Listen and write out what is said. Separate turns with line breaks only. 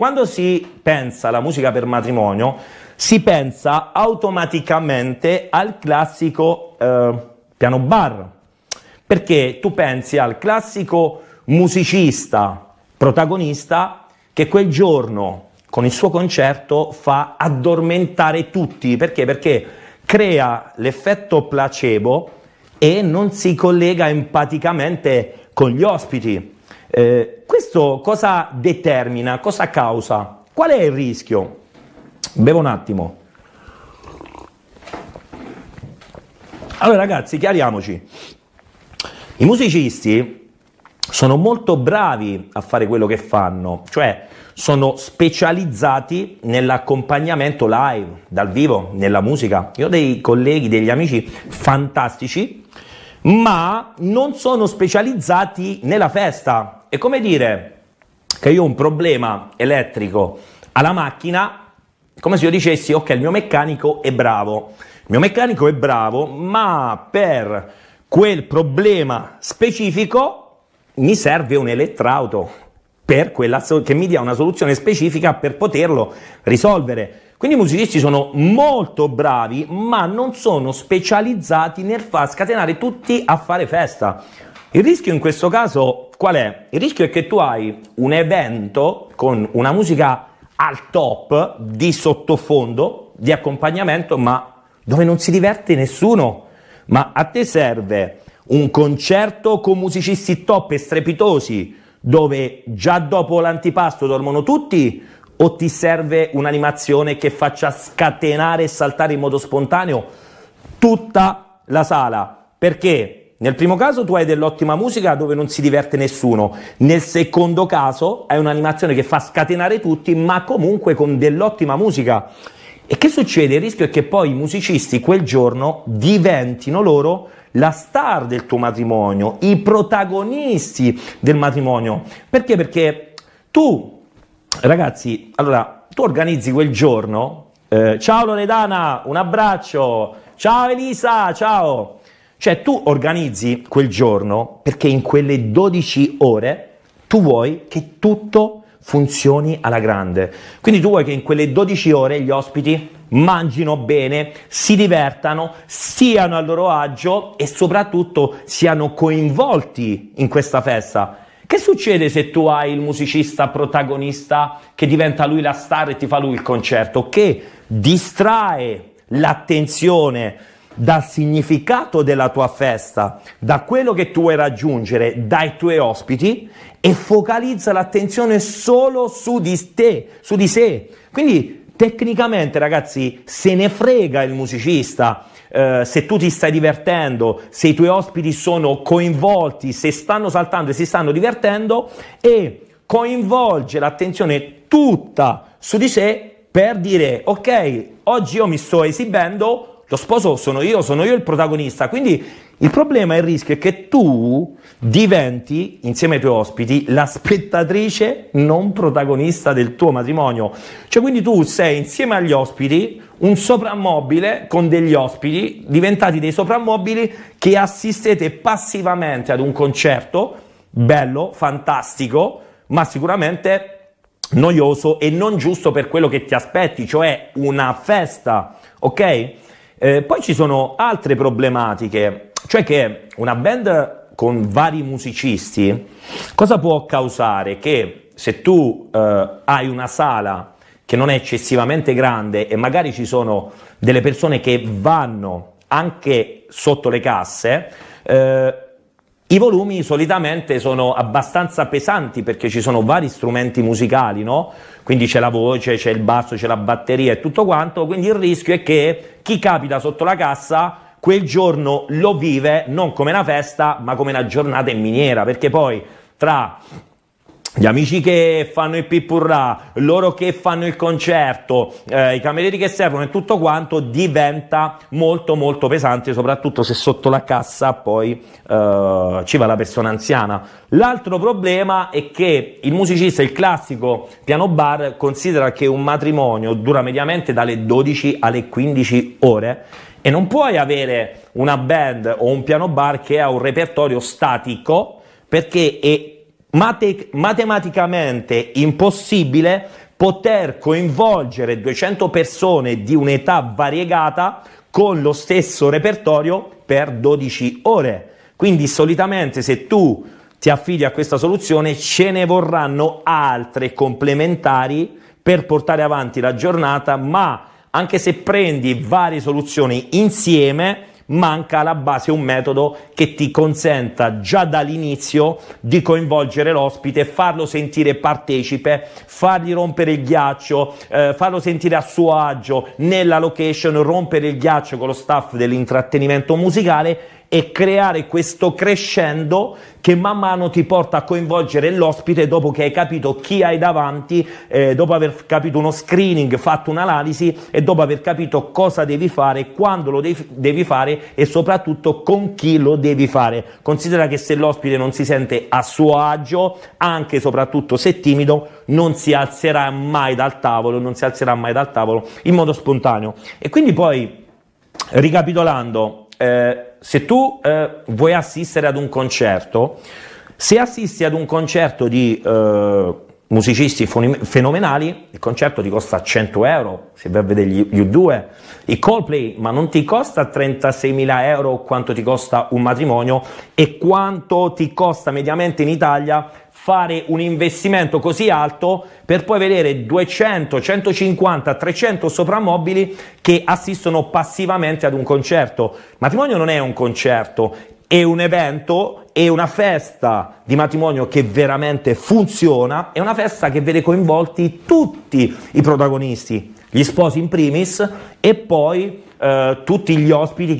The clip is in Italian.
quando si pensa alla musica per matrimonio, si pensa automaticamente al classico eh, piano bar, perché tu pensi al classico musicista, protagonista, che quel giorno con il suo concerto fa addormentare tutti, perché? Perché crea l'effetto placebo e non si collega empaticamente con gli ospiti. Eh, questo cosa determina, cosa causa? Qual è il rischio? Bevo un attimo. Allora ragazzi, chiariamoci. I musicisti sono molto bravi a fare quello che fanno, cioè sono specializzati nell'accompagnamento live, dal vivo, nella musica. Io ho dei colleghi, degli amici fantastici, ma non sono specializzati nella festa. È come dire che io ho un problema elettrico alla macchina, come se io dicessi, ok, il mio meccanico è bravo. Il mio meccanico è bravo, ma per quel problema specifico mi serve un elettrauto per quella, che mi dia una soluzione specifica per poterlo risolvere. Quindi i musicisti sono molto bravi, ma non sono specializzati nel far scatenare tutti a fare festa. Il rischio in questo caso qual è? Il rischio è che tu hai un evento con una musica al top di sottofondo, di accompagnamento, ma dove non si diverte nessuno. Ma a te serve un concerto con musicisti top e strepitosi dove già dopo l'antipasto dormono tutti o ti serve un'animazione che faccia scatenare e saltare in modo spontaneo tutta la sala? Perché nel primo caso tu hai dell'ottima musica dove non si diverte nessuno, nel secondo caso hai un'animazione che fa scatenare tutti, ma comunque con dell'ottima musica. E che succede? Il rischio è che poi i musicisti quel giorno diventino loro la star del tuo matrimonio, i protagonisti del matrimonio. Perché? Perché tu, ragazzi, allora, tu organizzi quel giorno, eh, ciao Loredana, un abbraccio, ciao Elisa, ciao. Cioè tu organizzi quel giorno perché in quelle 12 ore tu vuoi che tutto funzioni alla grande. Quindi tu vuoi che in quelle 12 ore gli ospiti mangino bene, si divertano, siano a loro agio e soprattutto siano coinvolti in questa festa. Che succede se tu hai il musicista protagonista che diventa lui la star e ti fa lui il concerto? Che distrae l'attenzione dal significato della tua festa, da quello che tu vuoi raggiungere dai tuoi ospiti e focalizza l'attenzione solo su di te, su di sé. Quindi Tecnicamente, ragazzi, se ne frega il musicista. Eh, se tu ti stai divertendo, se i tuoi ospiti sono coinvolti, se stanno saltando e si stanno divertendo e coinvolge l'attenzione tutta su di sé per dire ok, oggi io mi sto esibendo, lo sposo sono io, sono io il protagonista, quindi il problema e il rischio è che tu diventi, insieme ai tuoi ospiti, la spettatrice non protagonista del tuo matrimonio. Cioè, quindi tu sei insieme agli ospiti un soprammobile con degli ospiti, diventati dei soprammobili che assistete passivamente ad un concerto bello, fantastico, ma sicuramente noioso e non giusto per quello che ti aspetti, cioè una festa, ok? Eh, poi ci sono altre problematiche cioè che una band con vari musicisti, cosa può causare? Che se tu eh, hai una sala che non è eccessivamente grande e magari ci sono delle persone che vanno anche sotto le casse, eh, i volumi solitamente sono abbastanza pesanti perché ci sono vari strumenti musicali, no? Quindi c'è la voce, c'è il basso, c'è la batteria e tutto quanto, quindi il rischio è che chi capita sotto la cassa quel giorno lo vive non come una festa, ma come una giornata in miniera, perché poi tra gli amici che fanno il pippurrà, loro che fanno il concerto, eh, i camerieri che servono e tutto quanto diventa molto molto pesante, soprattutto se sotto la cassa poi eh, ci va la persona anziana. L'altro problema è che il musicista, il classico piano bar, considera che un matrimonio dura mediamente dalle 12 alle 15 ore e non puoi avere una band o un piano bar che ha un repertorio statico perché è mate- matematicamente impossibile poter coinvolgere 200 persone di un'età variegata con lo stesso repertorio per 12 ore. Quindi solitamente se tu ti affidi a questa soluzione ce ne vorranno altre complementari per portare avanti la giornata, ma anche se prendi varie soluzioni insieme, manca alla base un metodo che ti consenta già dall'inizio di coinvolgere l'ospite, farlo sentire partecipe, fargli rompere il ghiaccio, eh, farlo sentire a suo agio nella location, rompere il ghiaccio con lo staff dell'intrattenimento musicale e creare questo crescendo che man mano ti porta a coinvolgere l'ospite dopo che hai capito chi hai davanti, eh, dopo aver capito uno screening, fatto un'analisi e dopo aver capito cosa devi fare, quando lo devi, devi fare e soprattutto con chi lo devi fare. Considera che se l'ospite non si sente a suo agio, anche e soprattutto se timido, non si alzerà mai dal tavolo, non si alzerà mai dal tavolo in modo spontaneo. E quindi poi, ricapitolando, eh, se tu eh, vuoi assistere ad un concerto, se assisti ad un concerto di eh, musicisti fenomenali, il concerto ti costa 100 euro, se vai a vedere gli U2, il Coldplay, ma non ti costa 36.000 euro quanto ti costa un matrimonio e quanto ti costa mediamente in Italia fare un investimento così alto per poi vedere 200, 150, 300 soprammobili che assistono passivamente ad un concerto. Matrimonio non è un concerto, è un evento, è una festa di matrimonio che veramente funziona, è una festa che vede coinvolti tutti i protagonisti, gli sposi in primis e poi eh, tutti gli ospiti che